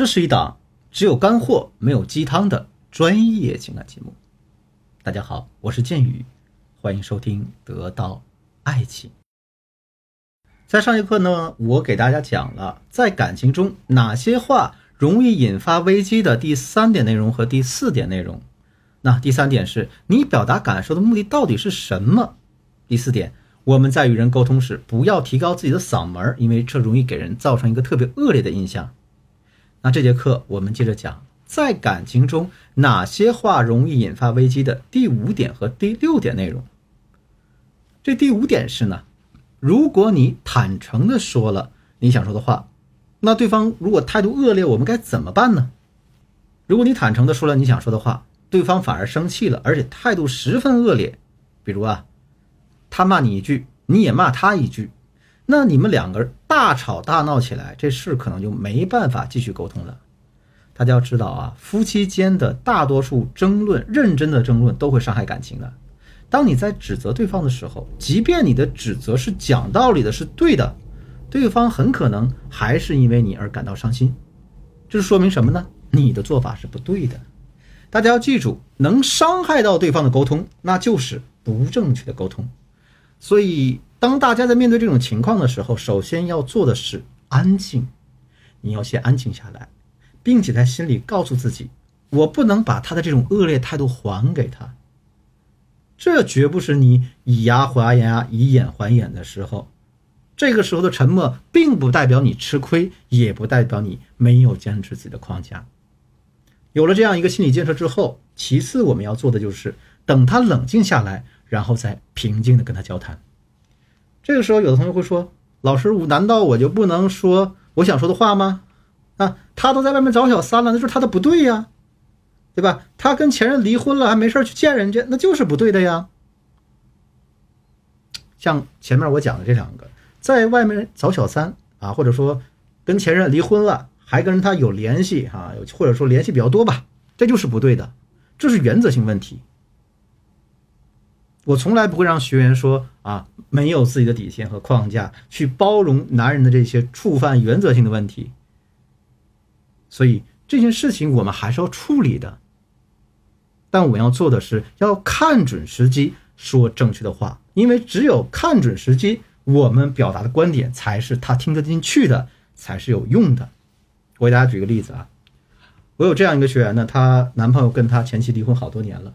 这是一档只有干货没有鸡汤的专业情感节目。大家好，我是剑宇，欢迎收听《得到爱情》。在上节课呢，我给大家讲了在感情中哪些话容易引发危机的第三点内容和第四点内容。那第三点是你表达感受的目的到底是什么？第四点，我们在与人沟通时不要提高自己的嗓门，因为这容易给人造成一个特别恶劣的印象。那这节课我们接着讲，在感情中哪些话容易引发危机的第五点和第六点内容。这第五点是呢，如果你坦诚的说了你想说的话，那对方如果态度恶劣，我们该怎么办呢？如果你坦诚的说了你想说的话，对方反而生气了，而且态度十分恶劣，比如啊，他骂你一句，你也骂他一句。那你们两个大吵大闹起来，这事可能就没办法继续沟通了。大家要知道啊，夫妻间的大多数争论，认真的争论都会伤害感情的。当你在指责对方的时候，即便你的指责是讲道理的，是对的，对方很可能还是因为你而感到伤心。这是说明什么呢？你的做法是不对的。大家要记住，能伤害到对方的沟通，那就是不正确的沟通。所以。当大家在面对这种情况的时候，首先要做的是安静。你要先安静下来，并且在心里告诉自己：我不能把他的这种恶劣态度还给他。这绝不是你以牙还牙、以眼还眼的时候。这个时候的沉默，并不代表你吃亏，也不代表你没有坚持自己的框架。有了这样一个心理建设之后，其次我们要做的就是等他冷静下来，然后再平静的跟他交谈。这个时候，有的同学会说：“老师，我难道我就不能说我想说的话吗？啊，他都在外面找小三了，那就是他的不对呀，对吧？他跟前任离婚了，还没事去见人家，那就是不对的呀。像前面我讲的这两个，在外面找小三啊，或者说跟前任离婚了，还跟他有联系哈，或者说联系比较多吧，这就是不对的，这是原则性问题。”我从来不会让学员说啊，没有自己的底线和框架去包容男人的这些触犯原则性的问题。所以这件事情我们还是要处理的，但我要做的是要看准时机说正确的话，因为只有看准时机，我们表达的观点才是他听得进去的，才是有用的。我给大家举个例子啊，我有这样一个学员呢，她男朋友跟她前妻离婚好多年了，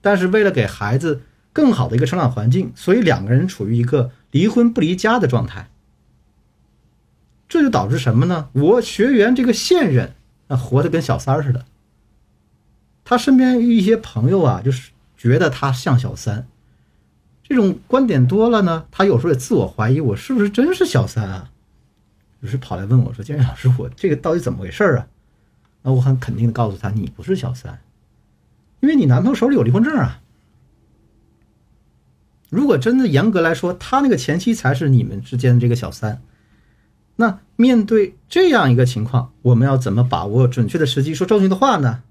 但是为了给孩子。更好的一个成长环境，所以两个人处于一个离婚不离家的状态。这就导致什么呢？我学员这个现任那，活得跟小三似的。他身边一些朋友啊，就是觉得他像小三，这种观点多了呢，他有时候也自我怀疑，我是不是真是小三啊？于是跑来问我说：“建宇老师，我这个到底怎么回事啊？”那我很肯定的告诉他：“你不是小三，因为你男朋友手里有离婚证啊。”如果真的严格来说，他那个前妻才是你们之间的这个小三，那面对这样一个情况，我们要怎么把握准确的时机说正确的话呢？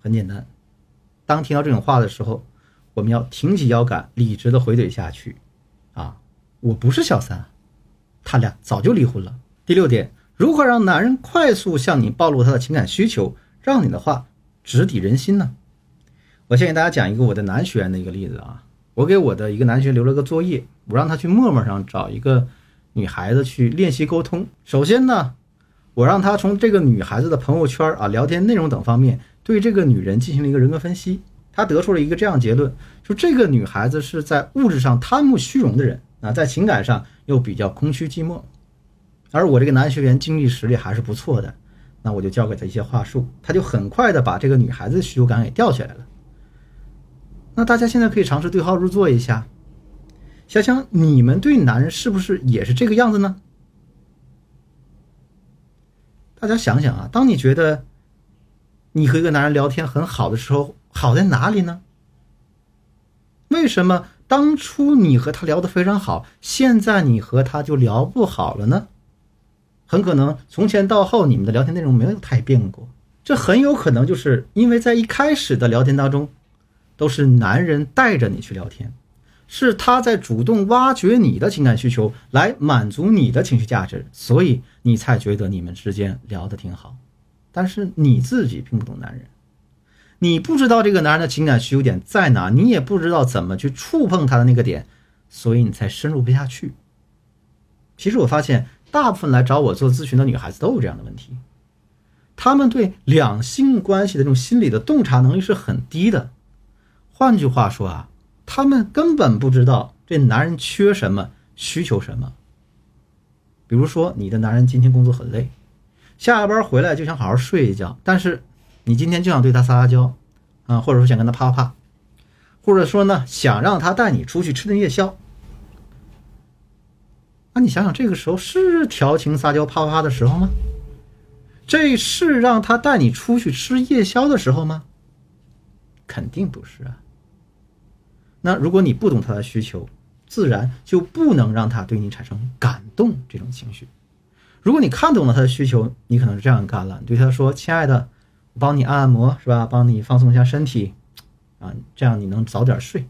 很简单，当听到这种话的时候，我们要挺起腰杆，理直的回怼下去。啊，我不是小三，他俩早就离婚了。第六点，如何让男人快速向你暴露他的情感需求，让你的话直抵人心呢？我先给大家讲一个我的男学员的一个例子啊。我给我的一个男学员留了个作业，我让他去陌陌上找一个女孩子去练习沟通。首先呢，我让他从这个女孩子的朋友圈啊、聊天内容等方面对这个女人进行了一个人格分析。他得出了一个这样结论：就这个女孩子是在物质上贪慕虚荣的人啊，在情感上又比较空虚寂寞。而我这个男学员经济实力还是不错的，那我就教给他一些话术，他就很快的把这个女孩子的需求感给吊起来了。那大家现在可以尝试对号入座一下，想想你们对男人是不是也是这个样子呢？大家想想啊，当你觉得你和一个男人聊天很好的时候，好在哪里呢？为什么当初你和他聊得非常好，现在你和他就聊不好了呢？很可能从前到后你们的聊天内容没有太变过，这很有可能就是因为在一开始的聊天当中。都是男人带着你去聊天，是他在主动挖掘你的情感需求，来满足你的情绪价值，所以你才觉得你们之间聊得挺好。但是你自己并不懂男人，你不知道这个男人的情感需求点在哪，你也不知道怎么去触碰他的那个点，所以你才深入不下去。其实我发现，大部分来找我做咨询的女孩子都有这样的问题，她们对两性关系的这种心理的洞察能力是很低的。换句话说啊。他们根本不知道这男人缺什么，需求什么。比如说，你的男人今天工作很累，下班回来就想好好睡一觉，但是你今天就想对他撒撒娇，啊，或者说想跟他啪啪啪，或者说呢，想让他带你出去吃顿夜宵。那你想想，这个时候是调情撒娇啪啪啪的时候吗？这是让他带你出去吃夜宵的时候吗？肯定不是啊。那如果你不懂他的需求，自然就不能让他对你产生感动这种情绪。如果你看懂了他的需求，你可能是这样干了：你对他说：“亲爱的，我帮你按按摩，是吧？帮你放松一下身体，啊，这样你能早点睡。”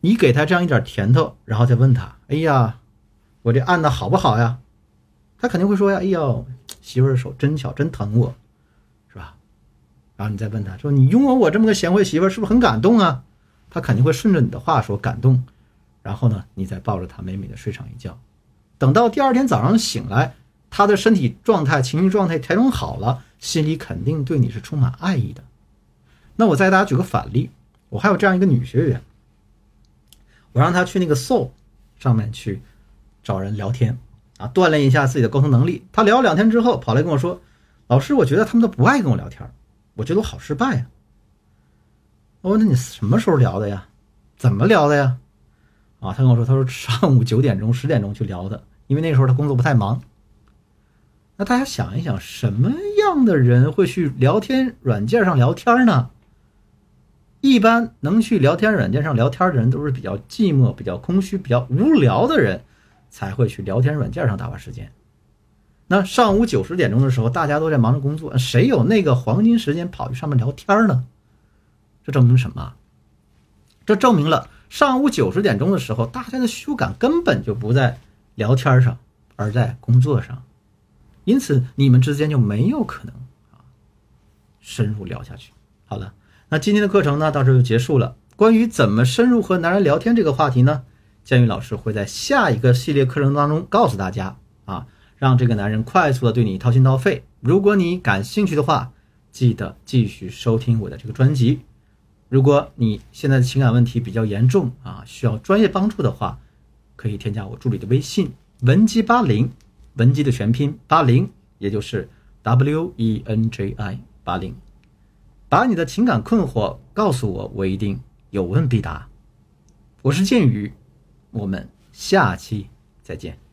你给他这样一点甜头，然后再问他：“哎呀，我这按的好不好呀？”他肯定会说：“呀，哎呦，媳妇儿手真巧，真疼我。”然后你再问他说：“你拥有我这么个贤惠媳妇，是不是很感动啊？”他肯定会顺着你的话说感动。然后呢，你再抱着他美美的睡上一觉。等到第二天早上醒来，他的身体状态、情绪状态调整好了，心里肯定对你是充满爱意的。那我再给大家举个反例，我还有这样一个女学员，我让她去那个 Soul 上面去找人聊天啊，锻炼一下自己的沟通能力。她聊了两天之后，跑来跟我说：“老师，我觉得他们都不爱跟我聊天。”我觉得我好失败呀！我问他你什么时候聊的呀？怎么聊的呀？啊，他跟我说，他说上午九点钟、十点钟去聊的，因为那时候他工作不太忙。那大家想一想，什么样的人会去聊天软件上聊天呢？一般能去聊天软件上聊天的人，都是比较寂寞、比较空虚、比较无聊的人，才会去聊天软件上打发时间。那上午九十点钟的时候，大家都在忙着工作，谁有那个黄金时间跑去上面聊天呢？这证明什么？这证明了上午九十点钟的时候，大家的需求感根本就不在聊天上，而在工作上，因此你们之间就没有可能啊深入聊下去。好了，那今天的课程呢到这就结束了。关于怎么深入和男人聊天这个话题呢，建宇老师会在下一个系列课程当中告诉大家啊。让这个男人快速的对你掏心掏肺。如果你感兴趣的话，记得继续收听我的这个专辑。如果你现在的情感问题比较严重啊，需要专业帮助的话，可以添加我助理的微信文姬八零，文姬的全拼八零，也就是 W E N J I 八零，把你的情感困惑告诉我，我一定有问必答。我是剑宇，我们下期再见。